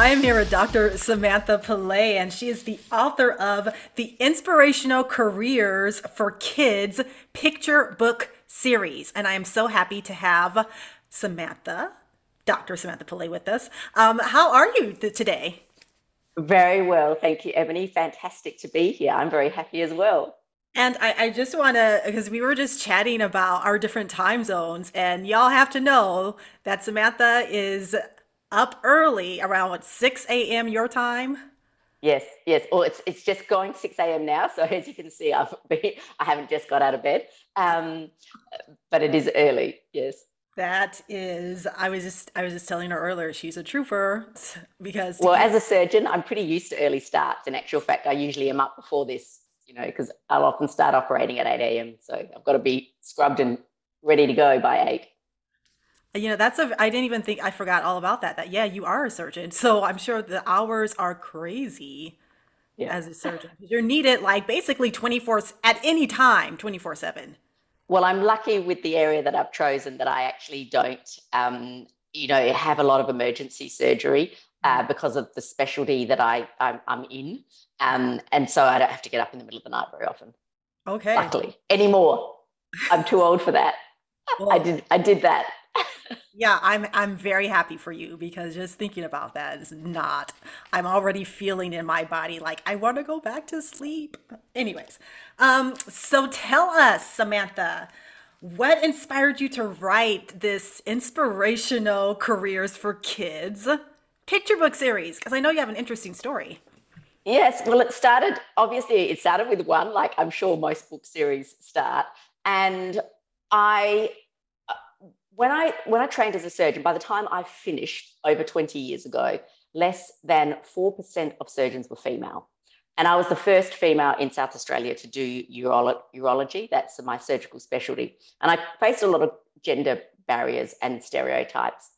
I am here with Dr. Samantha Pillay, and she is the author of the Inspirational Careers for Kids Picture Book Series. And I am so happy to have Samantha, Dr. Samantha Pillay, with us. Um, how are you th- today? Very well. Thank you, Ebony. Fantastic to be here. I'm very happy as well. And I, I just want to, because we were just chatting about our different time zones, and y'all have to know that Samantha is up early around what 6 a.m. your time. Yes, yes. Well, it's it's just going 6 a.m. now. So as you can see, I've been, I haven't just got out of bed, um, but it is early. Yes. That is, I was just I was just telling her earlier she's a trooper because well, as a surgeon, I'm pretty used to early starts. In actual fact, I usually am up before this, you know, because I'll often start operating at 8 a.m. So I've got to be scrubbed and ready to go by eight. You know, that's a, I didn't even think, I forgot all about that. That, yeah, you are a surgeon. So I'm sure the hours are crazy Yeah. as a surgeon. You're needed like basically 24 at any time, 24 7. Well, I'm lucky with the area that I've chosen that I actually don't, um, you know, have a lot of emergency surgery uh, because of the specialty that I I'm, I'm in, um, and so I don't have to get up in the middle of the night very often. Okay. Luckily, anymore. I'm too old for that. I did I did that. Yeah, I'm I'm very happy for you because just thinking about that is not. I'm already feeling in my body like I want to go back to sleep. Anyways, um, so tell us, Samantha, what inspired you to write this inspirational careers for kids picture book series? Because I know you have an interesting story. Yes, well, it started obviously. It started with one, like I'm sure most book series start, and I when I when I trained as a surgeon, by the time I finished over 20 years ago, less than 4% of surgeons were female. And I was the first female in South Australia to do urolo- urology. That's my surgical specialty. And I faced a lot of gender barriers and stereotypes.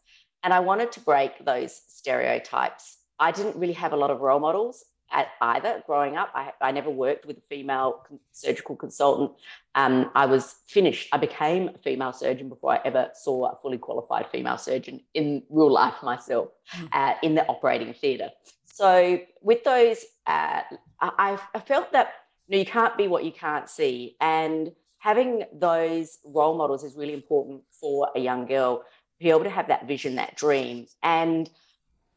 And I wanted to break those stereotypes. I didn't really have a lot of role models at either growing up. I, I never worked with a female surgical consultant. Um, I was finished. I became a female surgeon before I ever saw a fully qualified female surgeon in real life myself Mm. uh, in the operating theatre. So with those, uh, I, I felt that you know you can't be what you can't see, and having those role models is really important for a young girl to be able to have that vision, that dream. And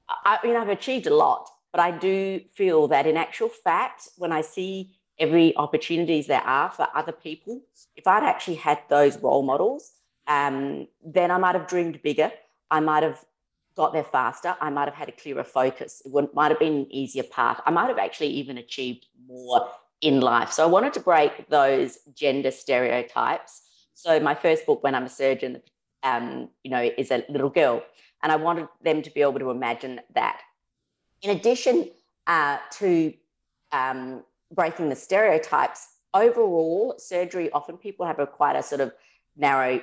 I, you know, I've achieved a lot, but I do feel that in actual fact, when I see every opportunities there are for other people, if I'd actually had those role models, um, then I might have dreamed bigger. I might have got there faster. I might have had a clearer focus. It would, might have been an easier path. I might have actually even achieved more in life. So I wanted to break those gender stereotypes. So my first book, When I'm a Surgeon, um, you know, is a little girl, and I wanted them to be able to imagine that. In addition uh, to um, breaking the stereotypes, overall surgery often people have a quite a sort of narrow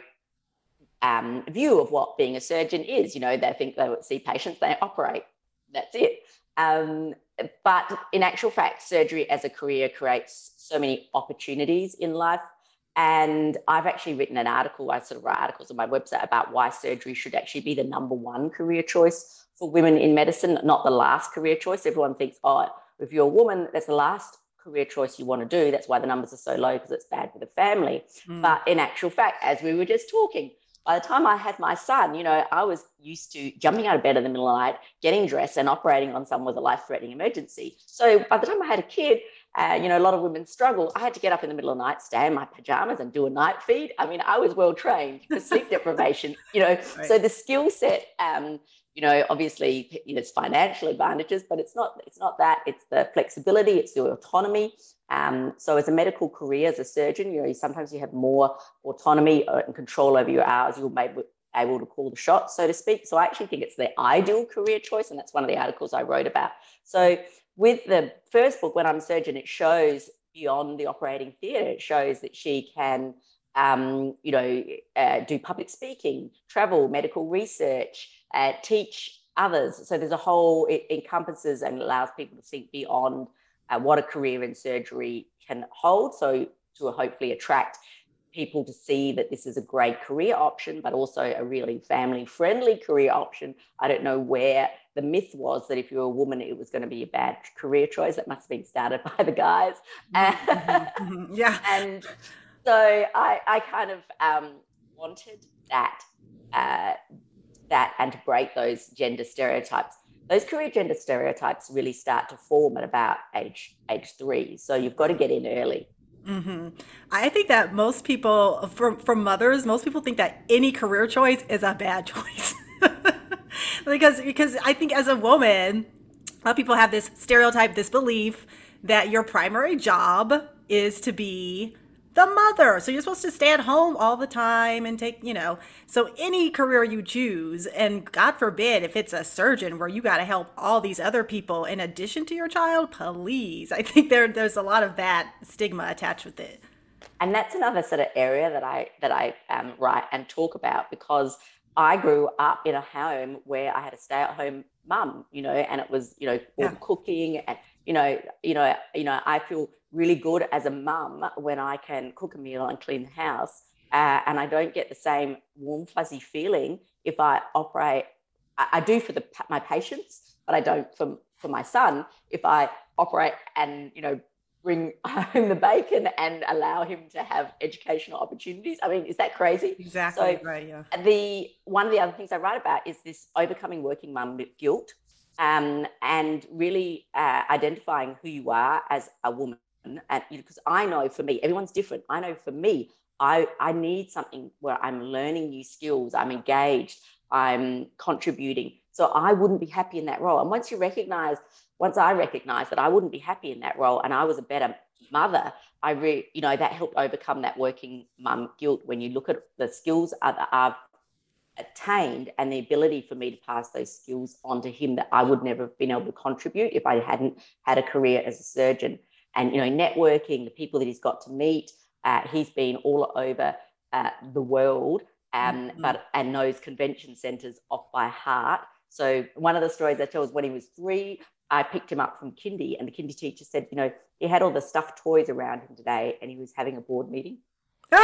um, view of what being a surgeon is. You know, they think they see patients, they operate. That's it. Um, but in actual fact, surgery as a career creates so many opportunities in life. And I've actually written an article, I sort of write articles on my website about why surgery should actually be the number one career choice for women in medicine, not the last career choice. Everyone thinks, oh, if you're a woman, that's the last career choice you want to do. That's why the numbers are so low because it's bad for the family. Mm. But in actual fact, as we were just talking, by the time I had my son, you know, I was used to jumping out of bed in the middle of the night, getting dressed, and operating on someone with a life threatening emergency. So by the time I had a kid, uh, you know, a lot of women struggle. I had to get up in the middle of the night, stay in my pajamas, and do a night feed. I mean, I was well trained for sleep deprivation, you know. Right. So the skill set, um, you know, obviously, you know, it's financial advantages, but it's not. It's not that. It's the flexibility. It's the autonomy. Um, so as a medical career, as a surgeon, you know, sometimes you have more autonomy uh, and control over your hours. You're maybe able to call the shots, so to speak. So I actually think it's the ideal career choice, and that's one of the articles I wrote about. So with the first book, when I'm a surgeon, it shows beyond the operating theatre. It shows that she can, um, you know, uh, do public speaking, travel, medical research, uh, teach others. So there's a whole. It encompasses and allows people to think beyond uh, what a career in surgery can hold. So to hopefully attract people to see that this is a great career option, but also a really family friendly career option. I don't know where the myth was that if you were a woman, it was going to be a bad career choice. That must have been started by the guys. Mm-hmm. yeah. And so I, I kind of um, wanted that, uh, that and to break those gender stereotypes. Those career gender stereotypes really start to form at about age age three. So you've got to get in early. Mm-hmm. I think that most people, from from mothers, most people think that any career choice is a bad choice. because because I think as a woman, a lot of people have this stereotype, this belief that your primary job is to be the mother. So you're supposed to stay at home all the time and take, you know, so any career you choose, and God forbid if it's a surgeon where you got to help all these other people in addition to your child, please. I think there there's a lot of that stigma attached with it. And that's another sort of area that I that I um, write and talk about because I grew up in a home where I had a stay-at-home mum, you know, and it was, you know, yeah. cooking and you know, you know, you know, I feel really good as a mum when I can cook a meal and clean the house. Uh, and I don't get the same warm, fuzzy feeling if I operate. I, I do for the, my patients, but I don't for, for my son if I operate and, you know, bring home the bacon and allow him to have educational opportunities. I mean, is that crazy? Exactly so right. Yeah. The one of the other things I write about is this overcoming working mum guilt, um, and really uh, identifying who you are as a woman and because I know for me, everyone's different. I know for me, I I need something where I'm learning new skills, I'm engaged, I'm contributing. So I wouldn't be happy in that role. And once you recognize, once I recognized that I wouldn't be happy in that role and I was a better mother, I re, you know, that helped overcome that working mum guilt when you look at the skills that I've attained and the ability for me to pass those skills on to him that I would never have been able to contribute if I hadn't had a career as a surgeon and you know networking the people that he's got to meet uh, he's been all over uh, the world um, mm-hmm. but and knows convention centers off by heart. So one of the stories i tell is when he was three i picked him up from kindy and the kindy teacher said you know he had all the stuffed toys around him today and he was having a board meeting.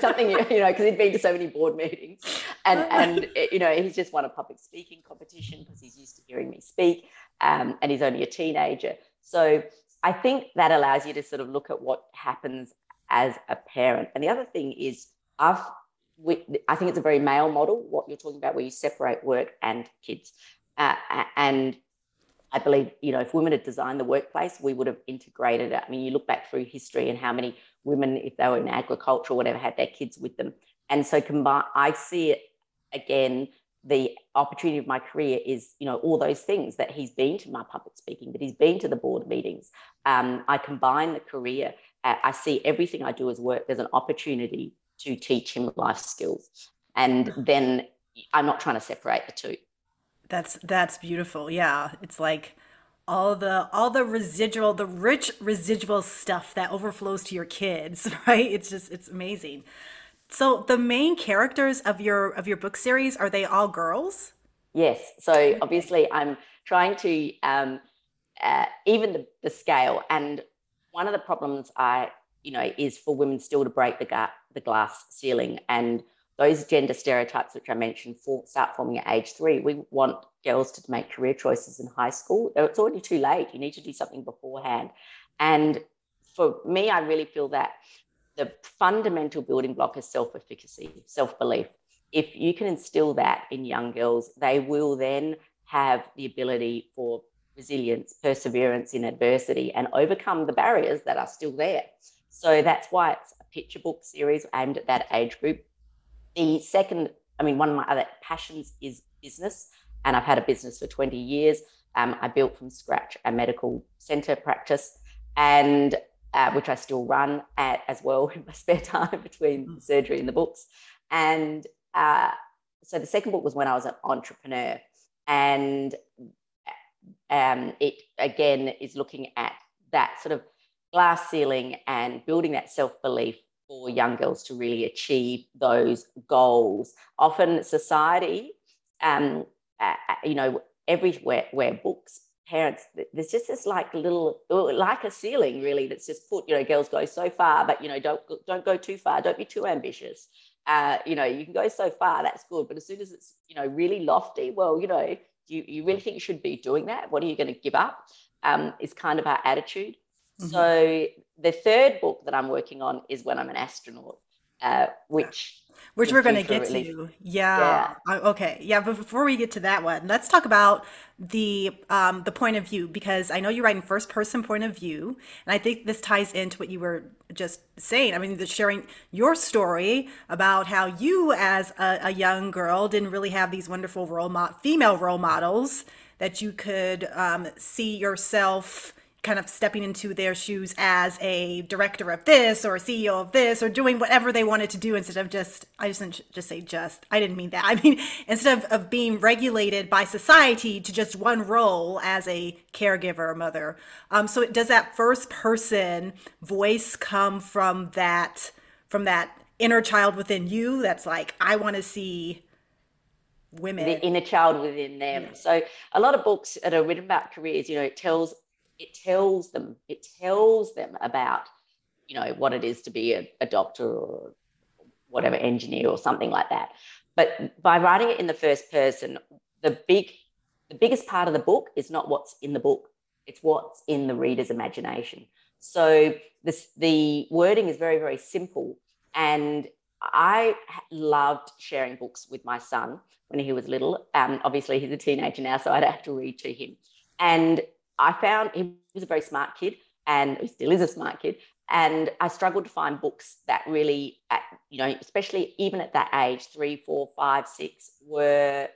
Something you know because he'd been to so many board meetings. And and you know he's just won a public speaking competition because he's used to hearing me speak um, and he's only a teenager so I think that allows you to sort of look at what happens as a parent. And the other thing is, I've we, I think it's a very male model, what you're talking about, where you separate work and kids. Uh, and I believe, you know, if women had designed the workplace, we would have integrated it. I mean, you look back through history and how many women, if they were in agriculture or whatever, had their kids with them. And so combine, I see it again the opportunity of my career is, you know, all those things that he's been to my public speaking, that he's been to the board meetings. Um, I combine the career. Uh, I see everything I do as work. There's an opportunity to teach him life skills, and then I'm not trying to separate the two. That's that's beautiful. Yeah, it's like all the all the residual, the rich residual stuff that overflows to your kids, right? It's just it's amazing. So the main characters of your of your book series are they all girls? Yes. So obviously, I'm trying to um, uh, even the, the scale. And one of the problems I, you know, is for women still to break the ga- the glass ceiling and those gender stereotypes, which I mentioned, for, start forming at age three. We want girls to make career choices in high school. It's already too late. You need to do something beforehand. And for me, I really feel that the fundamental building block is self efficacy, self belief. If you can instill that in young girls, they will then have the ability for resilience, perseverance in adversity, and overcome the barriers that are still there. So that's why it's a picture book series aimed at that age group. The second, I mean, one of my other passions is business, and I've had a business for 20 years. Um, I built from scratch a medical center practice, and uh, which I still run at as well in my spare time between mm. surgery and the books. And uh, so the second book was when I was an entrepreneur, and um, it again is looking at that sort of glass ceiling and building that self belief for young girls to really achieve those goals. Often society, um, uh, uh, you know, everywhere where books parents, there's just this like little, like a ceiling really that's just put, you know, girls go so far, but, you know, don't, don't go too far. Don't be too ambitious. Uh, you know, you can go so far, that's good. But as soon as it's, you know, really lofty, well, you know, you, you really think you should be doing that? What are you going to give up? Um, is kind of our attitude. Mm-hmm. So the third book that I'm working on is When I'm an Astronaut, uh, which which we're going to get to. Yeah. yeah. Okay. Yeah. But before we get to that one, let's talk about the um, the point of view because I know you write in first person point of view, and I think this ties into what you were just saying. I mean, the sharing your story about how you, as a, a young girl, didn't really have these wonderful role mo- female role models that you could um, see yourself kind of stepping into their shoes as a director of this or a CEO of this or doing whatever they wanted to do instead of just I just didn't just say just I didn't mean that. I mean instead of, of being regulated by society to just one role as a caregiver or mother. Um, so does that first person voice come from that from that inner child within you that's like I want to see women? The inner child within them. Yeah. so a lot of books that are written about careers you know it tells it tells them it tells them about you know what it is to be a, a doctor or whatever engineer or something like that. But by writing it in the first person the big the biggest part of the book is not what's in the book. It's what's in the reader's imagination. So this the wording is very very simple. And i loved sharing books with my son when he was little. Um, obviously he's a teenager now so i'd have to read to him. And I found he was a very smart kid and he still is a smart kid. And I struggled to find books that really, at, you know, especially even at that age, three, four, five, six, were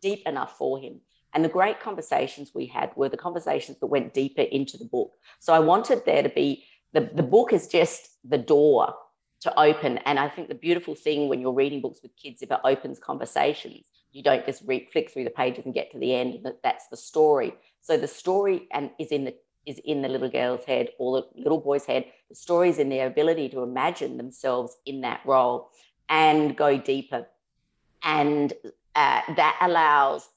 deep enough for him. And the great conversations we had were the conversations that went deeper into the book. So I wanted there to be the, the book is just the door to open. And I think the beautiful thing when you're reading books with kids, if it opens conversations, you don't just re- flick through the pages and get to the end. That that's the story. So the story and is in the is in the little girl's head or the little boy's head. The story is in their ability to imagine themselves in that role and go deeper, and uh, that allows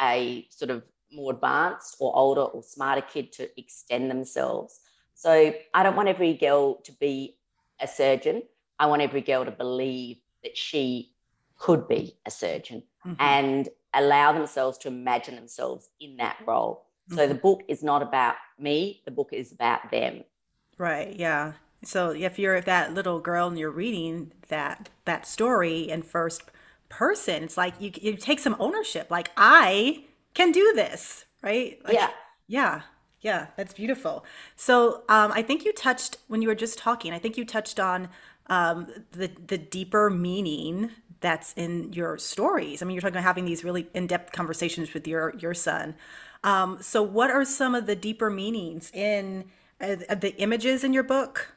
a sort of more advanced or older or smarter kid to extend themselves. So I don't want every girl to be a surgeon. I want every girl to believe that she could be a surgeon mm-hmm. and allow themselves to imagine themselves in that role. Mm-hmm. So the mm-hmm. book is not about me, the book is about them. Right, yeah. So if you're that little girl and you're reading that that story in first person, it's like you you take some ownership. Like I can do this, right? Like, yeah. Yeah. Yeah, that's beautiful. So um, I think you touched when you were just talking. I think you touched on um, the the deeper meaning that's in your stories. I mean, you're talking about having these really in-depth conversations with your your son. Um, so, what are some of the deeper meanings in uh, the images in your book?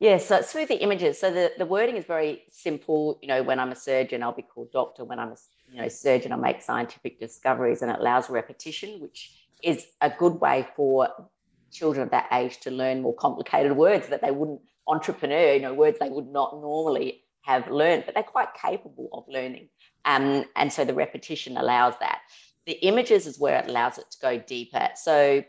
Yeah, so through the images. So the, the wording is very simple. You know, when I'm a surgeon, I'll be called doctor. When I'm a you know surgeon, I make scientific discoveries, and it allows repetition, which is a good way for children of that age to learn more complicated words that they wouldn't entrepreneur, you know, words they would not normally have learned, but they're quite capable of learning. Um, and so the repetition allows that. The images is where it allows it to go deeper. So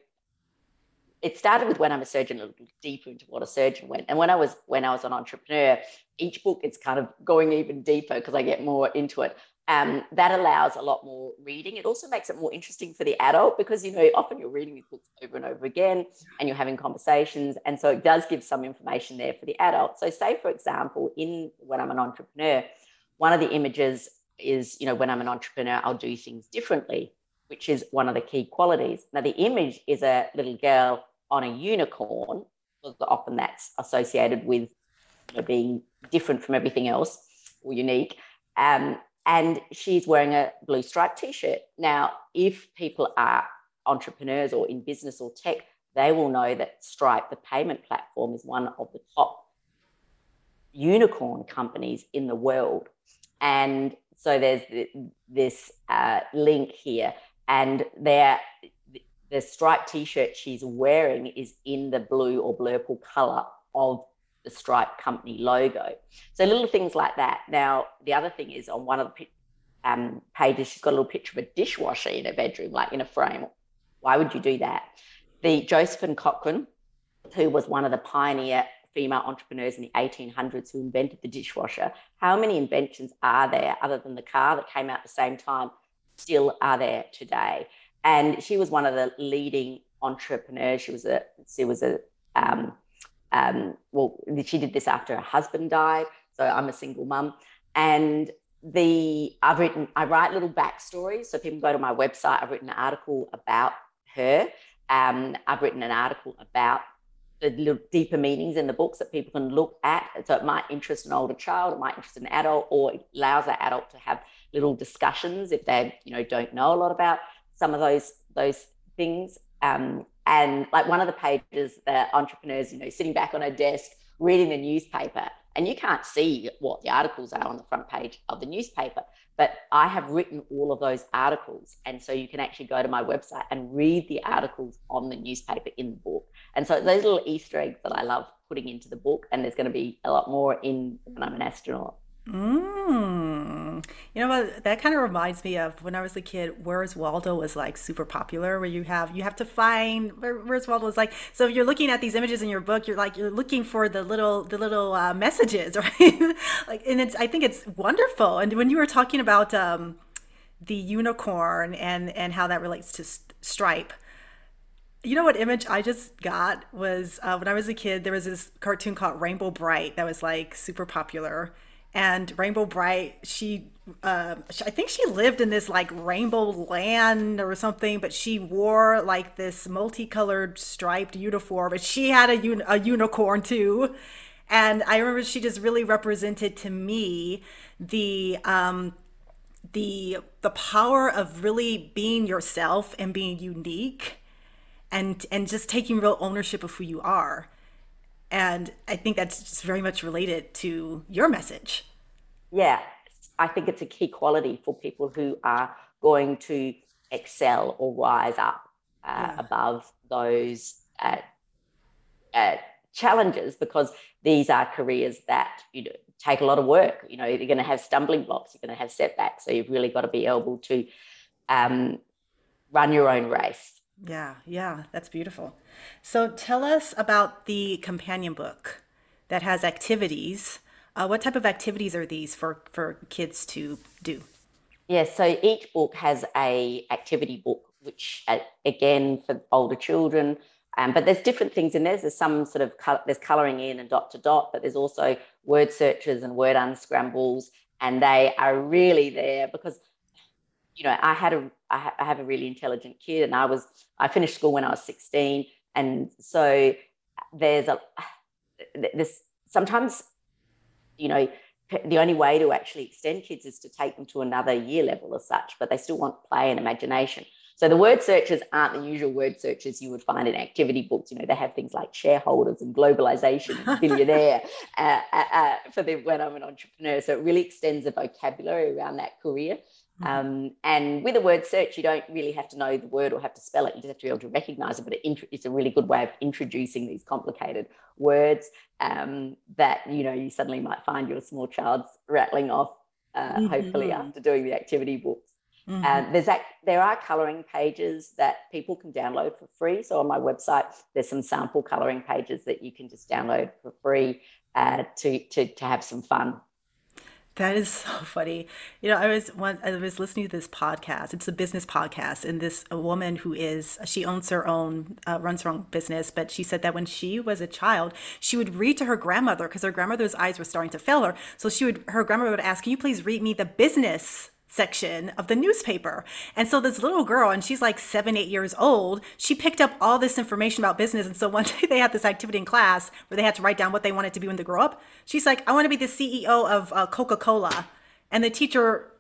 it started with when I'm a surgeon, a little deeper into what a surgeon went. And when I was when I was an entrepreneur, each book it's kind of going even deeper because I get more into it um, that allows a lot more reading. It also makes it more interesting for the adult because you know often you're reading these books over and over again, and you're having conversations, and so it does give some information there for the adult. So, say for example, in when I'm an entrepreneur, one of the images is you know when I'm an entrepreneur, I'll do things differently, which is one of the key qualities. Now, the image is a little girl on a unicorn, because often that's associated with you know, being different from everything else or unique. Um, and she's wearing a blue stripe t-shirt. Now, if people are entrepreneurs or in business or tech, they will know that Stripe, the payment platform, is one of the top unicorn companies in the world. And so there's this uh, link here, and there, the Stripe T-shirt she's wearing is in the blue or blurple color of the Stripe company logo. So little things like that. Now, the other thing is on one of the um, pages, she's got a little picture of a dishwasher in her bedroom, like in a frame, why would you do that? The Josephine Cochrane, who was one of the pioneer female entrepreneurs in the 1800s who invented the dishwasher. How many inventions are there other than the car that came out at the same time still are there today? And she was one of the leading entrepreneurs. She was a she was a um, um, well, she did this after her husband died. So I'm a single mum, and the I've written I write little backstories. So people go to my website. I've written an article about her. Um, I've written an article about the little deeper meanings in the books that people can look at. So it might interest an older child, it might interest an adult, or it allows that adult to have little discussions if they, you know, don't know a lot about some of those those things. Um, and like one of the pages, the entrepreneurs, you know, sitting back on a desk reading the newspaper, and you can't see what the articles are on the front page of the newspaper. But I have written all of those articles. And so you can actually go to my website and read the articles on the newspaper in the book. And so those little Easter eggs that I love putting into the book, and there's going to be a lot more in when I'm an astronaut. Mm. You know what? That kind of reminds me of when I was a kid. Where's Waldo was like super popular, where you have you have to find where, Where's Waldo was like. So if you're looking at these images in your book, you're like you're looking for the little the little uh, messages, right? like, and it's I think it's wonderful. And when you were talking about um, the unicorn and and how that relates to Stripe, you know what image I just got was uh, when I was a kid. There was this cartoon called Rainbow Brite that was like super popular and Rainbow Brite, she, uh, I think she lived in this like rainbow land or something, but she wore like this multicolored striped uniform, but she had a, un- a unicorn too. And I remember she just really represented to me the, um, the the power of really being yourself and being unique and and just taking real ownership of who you are and I think that's just very much related to your message. Yeah, I think it's a key quality for people who are going to excel or rise up uh, yeah. above those uh, uh, challenges because these are careers that you know take a lot of work. You know, you're going to have stumbling blocks, you're going to have setbacks, so you've really got to be able to um, run your own race. Yeah, yeah, that's beautiful. So tell us about the companion book that has activities. Uh, what type of activities are these for, for kids to do? Yes, yeah, so each book has a activity book, which uh, again for older children, um, but there's different things in there. There's some sort of col- there's colouring in and dot to dot, but there's also word searches and word unscrambles, and they are really there because you know I had a I, ha- I have a really intelligent kid, and I was I finished school when I was 16, and so there's a this sometimes you know the only way to actually extend kids is to take them to another year level as such, but they still want play and imagination. So the word searches aren't the usual word searches you would find in activity books. You know, they have things like shareholders and globalization and billionaire uh, uh, uh, for the when I'm an entrepreneur. So it really extends the vocabulary around that career. Mm-hmm. Um, and with a word search, you don't really have to know the word or have to spell it. You just have to be able to recognize it. But it, it's a really good way of introducing these complicated words um, that you know you suddenly might find your small child's rattling off. Uh, mm-hmm. Hopefully, after doing the activity books. Mm-hmm. And there's that, there are coloring pages that people can download for free. So on my website, there's some sample coloring pages that you can just download for free uh, to, to to have some fun that is so funny. You know, I was one. I was listening to this podcast. It's a business podcast, and this a woman who is she owns her own, uh, runs her own business. But she said that when she was a child, she would read to her grandmother because her grandmother's eyes were starting to fail her. So she would, her grandmother would ask, "Can you please read me the business section of the newspaper. And so this little girl, and she's like seven, eight years old, she picked up all this information about business. And so one day they had this activity in class where they had to write down what they wanted to be when they grow up. She's like, I want to be the CEO of uh, Coca Cola. And the teacher,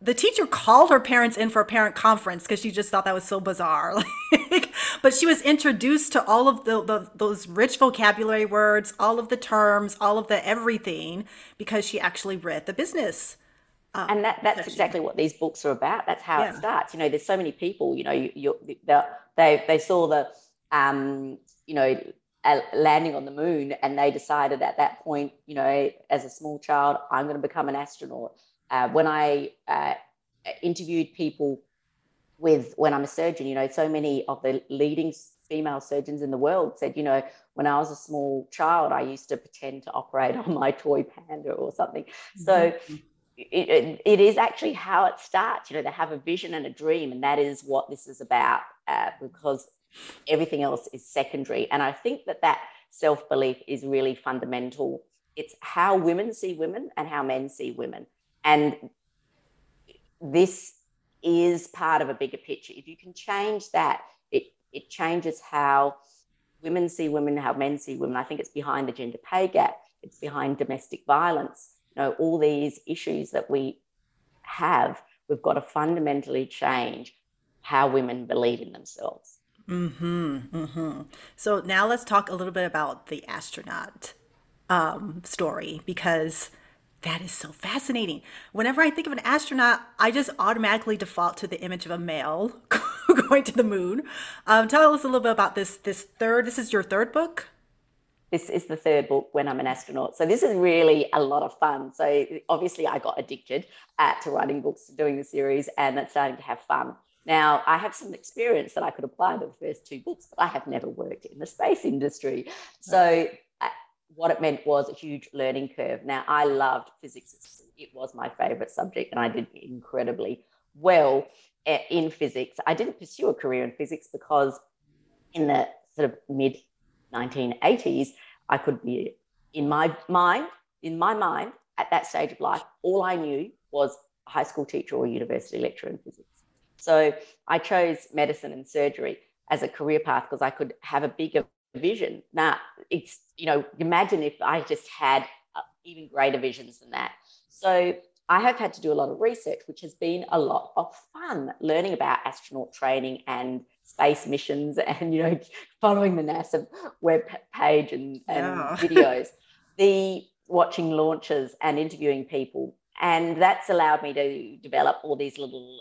the teacher called her parents in for a parent conference because she just thought that was so bizarre. Like, but she was introduced to all of the, the those rich vocabulary words, all of the terms, all of the everything because she actually read the business uh, and that, that's exactly what these books are about. That's how yeah. it starts. You know, there's so many people. You know, you, they they saw the, um, you know, landing on the moon, and they decided at that point, you know, as a small child, I'm going to become an astronaut. Uh, when I uh, interviewed people with when I'm a surgeon. You know, so many of the leading female surgeons in the world said, you know, when I was a small child, I used to pretend to operate on my toy panda or something. Mm-hmm. So it, it, is actually how it starts. You know, they have a vision and a dream, and that is what this is about uh, because everything else is secondary. And I think that that self belief is really fundamental. It's how women see women and how men see women. And this is part of a bigger picture. If you can change that, it, it changes how women see women, how men see women. I think it's behind the gender pay gap, it's behind domestic violence. Know, all these issues that we have, we've got to fundamentally change how women believe in themselves. Mm-hmm. Mm-hmm. So now let's talk a little bit about the astronaut um, story because that is so fascinating. Whenever I think of an astronaut, I just automatically default to the image of a male going to the moon. Um, tell us a little bit about this. This third. This is your third book. This is the third book when I'm an astronaut. So this is really a lot of fun. So obviously, I got addicted uh, to writing books, doing the series, and it's starting to have fun. Now, I have some experience that I could apply to the first two books, but I have never worked in the space industry. So what it meant was a huge learning curve. Now, I loved physics. It was my favorite subject, and I did incredibly well eh, in physics. I didn't pursue a career in physics because in the sort of mid 1980s, I could be in my mind, in my mind, at that stage of life, all I knew was a high school teacher or university lecturer in physics. So I chose medicine and surgery as a career path because I could have a bigger vision. Now, it's, you know, imagine if I just had uh, even greater visions than that. So I have had to do a lot of research, which has been a lot of fun learning about astronaut training and space missions and, you know, following the NASA web page and, and yeah. videos, the watching launches and interviewing people. And that's allowed me to develop all these little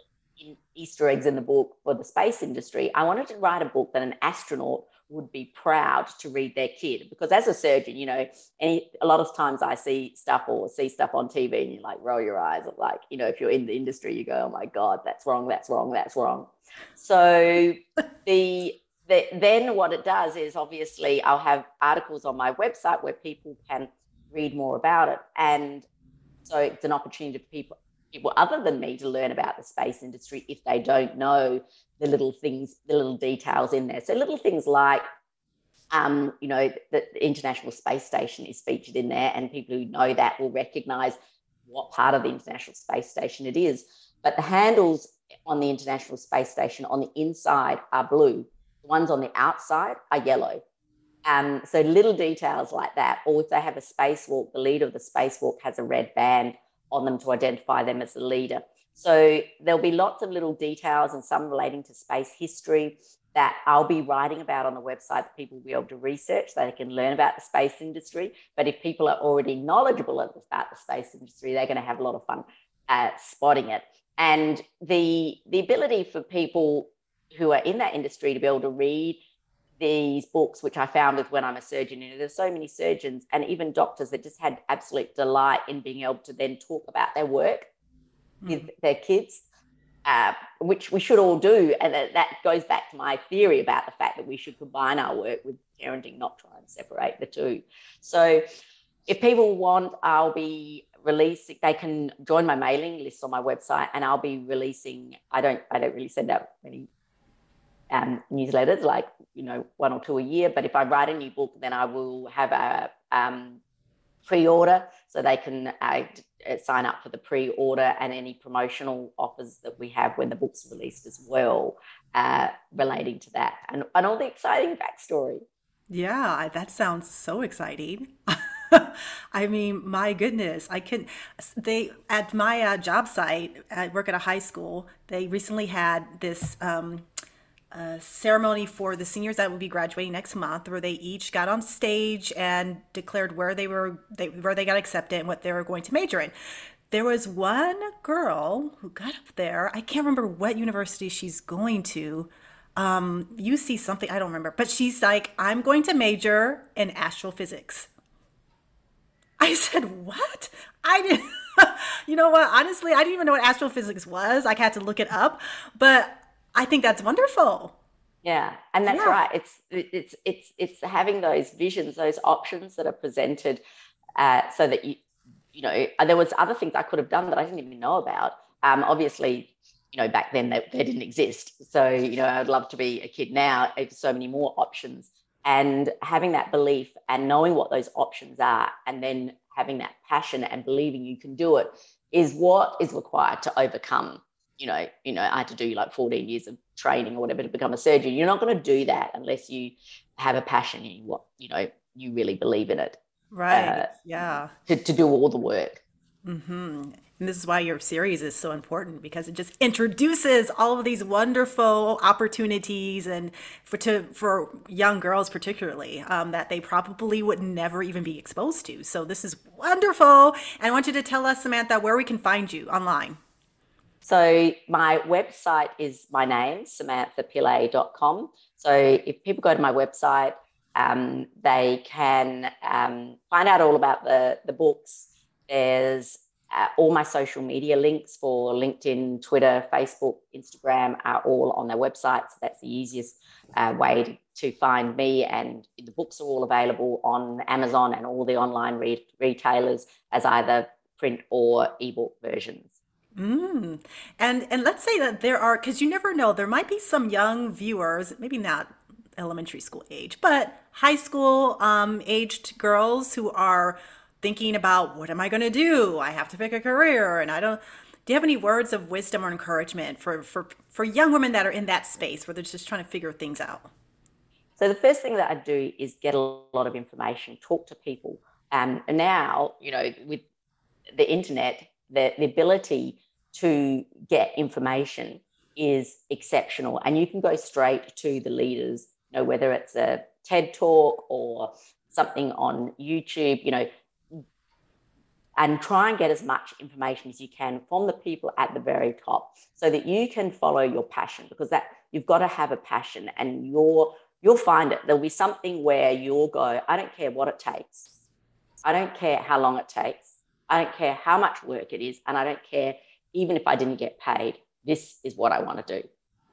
Easter eggs in the book for the space industry. I wanted to write a book that an astronaut would be proud to read their kid. Because as a surgeon you know any a lot of times i see stuff or see stuff on tv and you like roll your eyes like you know if you're in the industry you go oh my god that's wrong that's wrong that's wrong. So the, the then what it does is obviously i'll have articles on my website where people can read more about it. And so it's an opportunity for people people other than me to learn about the space industry if they don't know the little things, the little details in there. So little things like, um, you know, the, the International Space Station is featured in there, and people who know that will recognise what part of the International Space Station it is. But the handles on the International Space Station on the inside are blue. The ones on the outside are yellow. Um, so little details like that. Or if they have a spacewalk, the leader of the spacewalk has a red band on them to identify them as the leader. So there'll be lots of little details and some relating to space history that I'll be writing about on the website that people will be able to research so they can learn about the space industry. But if people are already knowledgeable about the space industry, they're going to have a lot of fun at spotting it. And the the ability for people who are in that industry to be able to read these books, which I found with when I'm a surgeon. You know, there's so many surgeons and even doctors that just had absolute delight in being able to then talk about their work with mm. their kids, uh, which we should all do. And that goes back to my theory about the fact that we should combine our work with parenting, not try and separate the two. So if people want, I'll be releasing they can join my mailing list on my website and I'll be releasing I don't I don't really send out many um, newsletters like you know one or two a year but if I write a new book then I will have a um, pre-order so they can uh, uh, sign up for the pre-order and any promotional offers that we have when the book's released as well uh, relating to that and, and all the exciting backstory yeah that sounds so exciting I mean, my goodness, I can. They at my uh, job site, I work at a high school. They recently had this um, a ceremony for the seniors that will be graduating next month where they each got on stage and declared where they were they, where they got accepted and what they were going to major in. There was one girl who got up there. I can't remember what university she's going to. Um, uc something i don't remember. But she's like i'm going to major in astrophysics i said what? I didn't you know what? Honestly i didn't even know what astrophysics was. I had to look it up. But I think that's wonderful. Yeah, and that's Yeah. right. It's it's it's it's having those visions, those options that are presented, uh, so that you you know uh, there was other things I could have done that I didn't even know about. Um, obviously, you know back then they, they didn't exist. So you know I'd love to be a kid now. It's so many more options, and having that belief and knowing what those options are, and then having that passion and believing you can do it is what is required to overcome you know, you know, I had to do like 14 years of training or whatever to become a surgeon. You're not going to do that unless you have a passion in what, you know, you really believe in it Right. Uh, yeah. to, to do all the work. hmm And this is why your series is so important because it just introduces all of these wonderful opportunities and for to for young girls particularly um, that they probably would never even be exposed to. So this is wonderful. And I want you to tell us, Samantha, where we can find you online. So my website is my name, samanthapillay.com. So if people go to my website, um, they can um, find out all about the, the books. There's uh, all my social media links for LinkedIn, Twitter, Facebook, Instagram are all on their website. So that's the easiest uh, way to, to find me. And the books are all available on Amazon and all the online re- retailers as either print or ebook versions. Mm. And and let's say that there are because you never know there might be some young viewers, maybe not elementary school age, but high school um, aged girls who are thinking about what am I going to do? I have to pick a career, and I don't. Do you have any words of wisdom or encouragement for for for young women that are in that space where they're just trying to figure things out? So the first thing that I do is get a lot of information, talk to people. Um, and now, you know, with the internet, the, the ability to get information is exceptional. And you can go straight to the leaders, you know, whether it's a TED talk or something on YouTube, you know, and try and get as much information as you can from the people at the very top so that you can follow your passion because that you've got to have a passion and you're you'll find it. There'll be something where you'll go i don't care what it takes. I don't care how long it takes. I don't care how much work it is and i don't care even if i didn't get paid this is what i want to do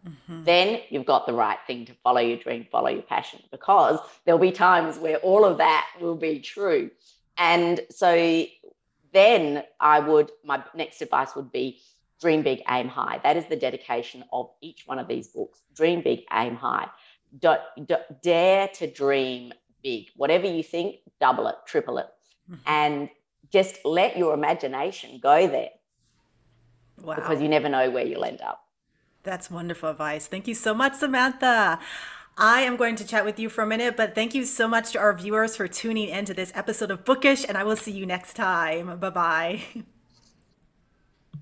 mm-hmm. then you've got the right thing to follow your dream, follow your passion, because there'll be times where all of that will be true. And so then I would, my next advice would be dream big, aim high. That is the dedication of each one of these books. Dream big, aim high. Do, do, dare to dream big. Whatever you think, double it, triple it. Mm-hmm. And just let your imagination go there Wow. because you never know where you'll end up. That's wonderful advice. Thank you so much, Samantha. I am going to chat with you for a minute, but thank you so much to our viewers for tuning in to this episode of Bookish, and I will see you next time. Bye bye.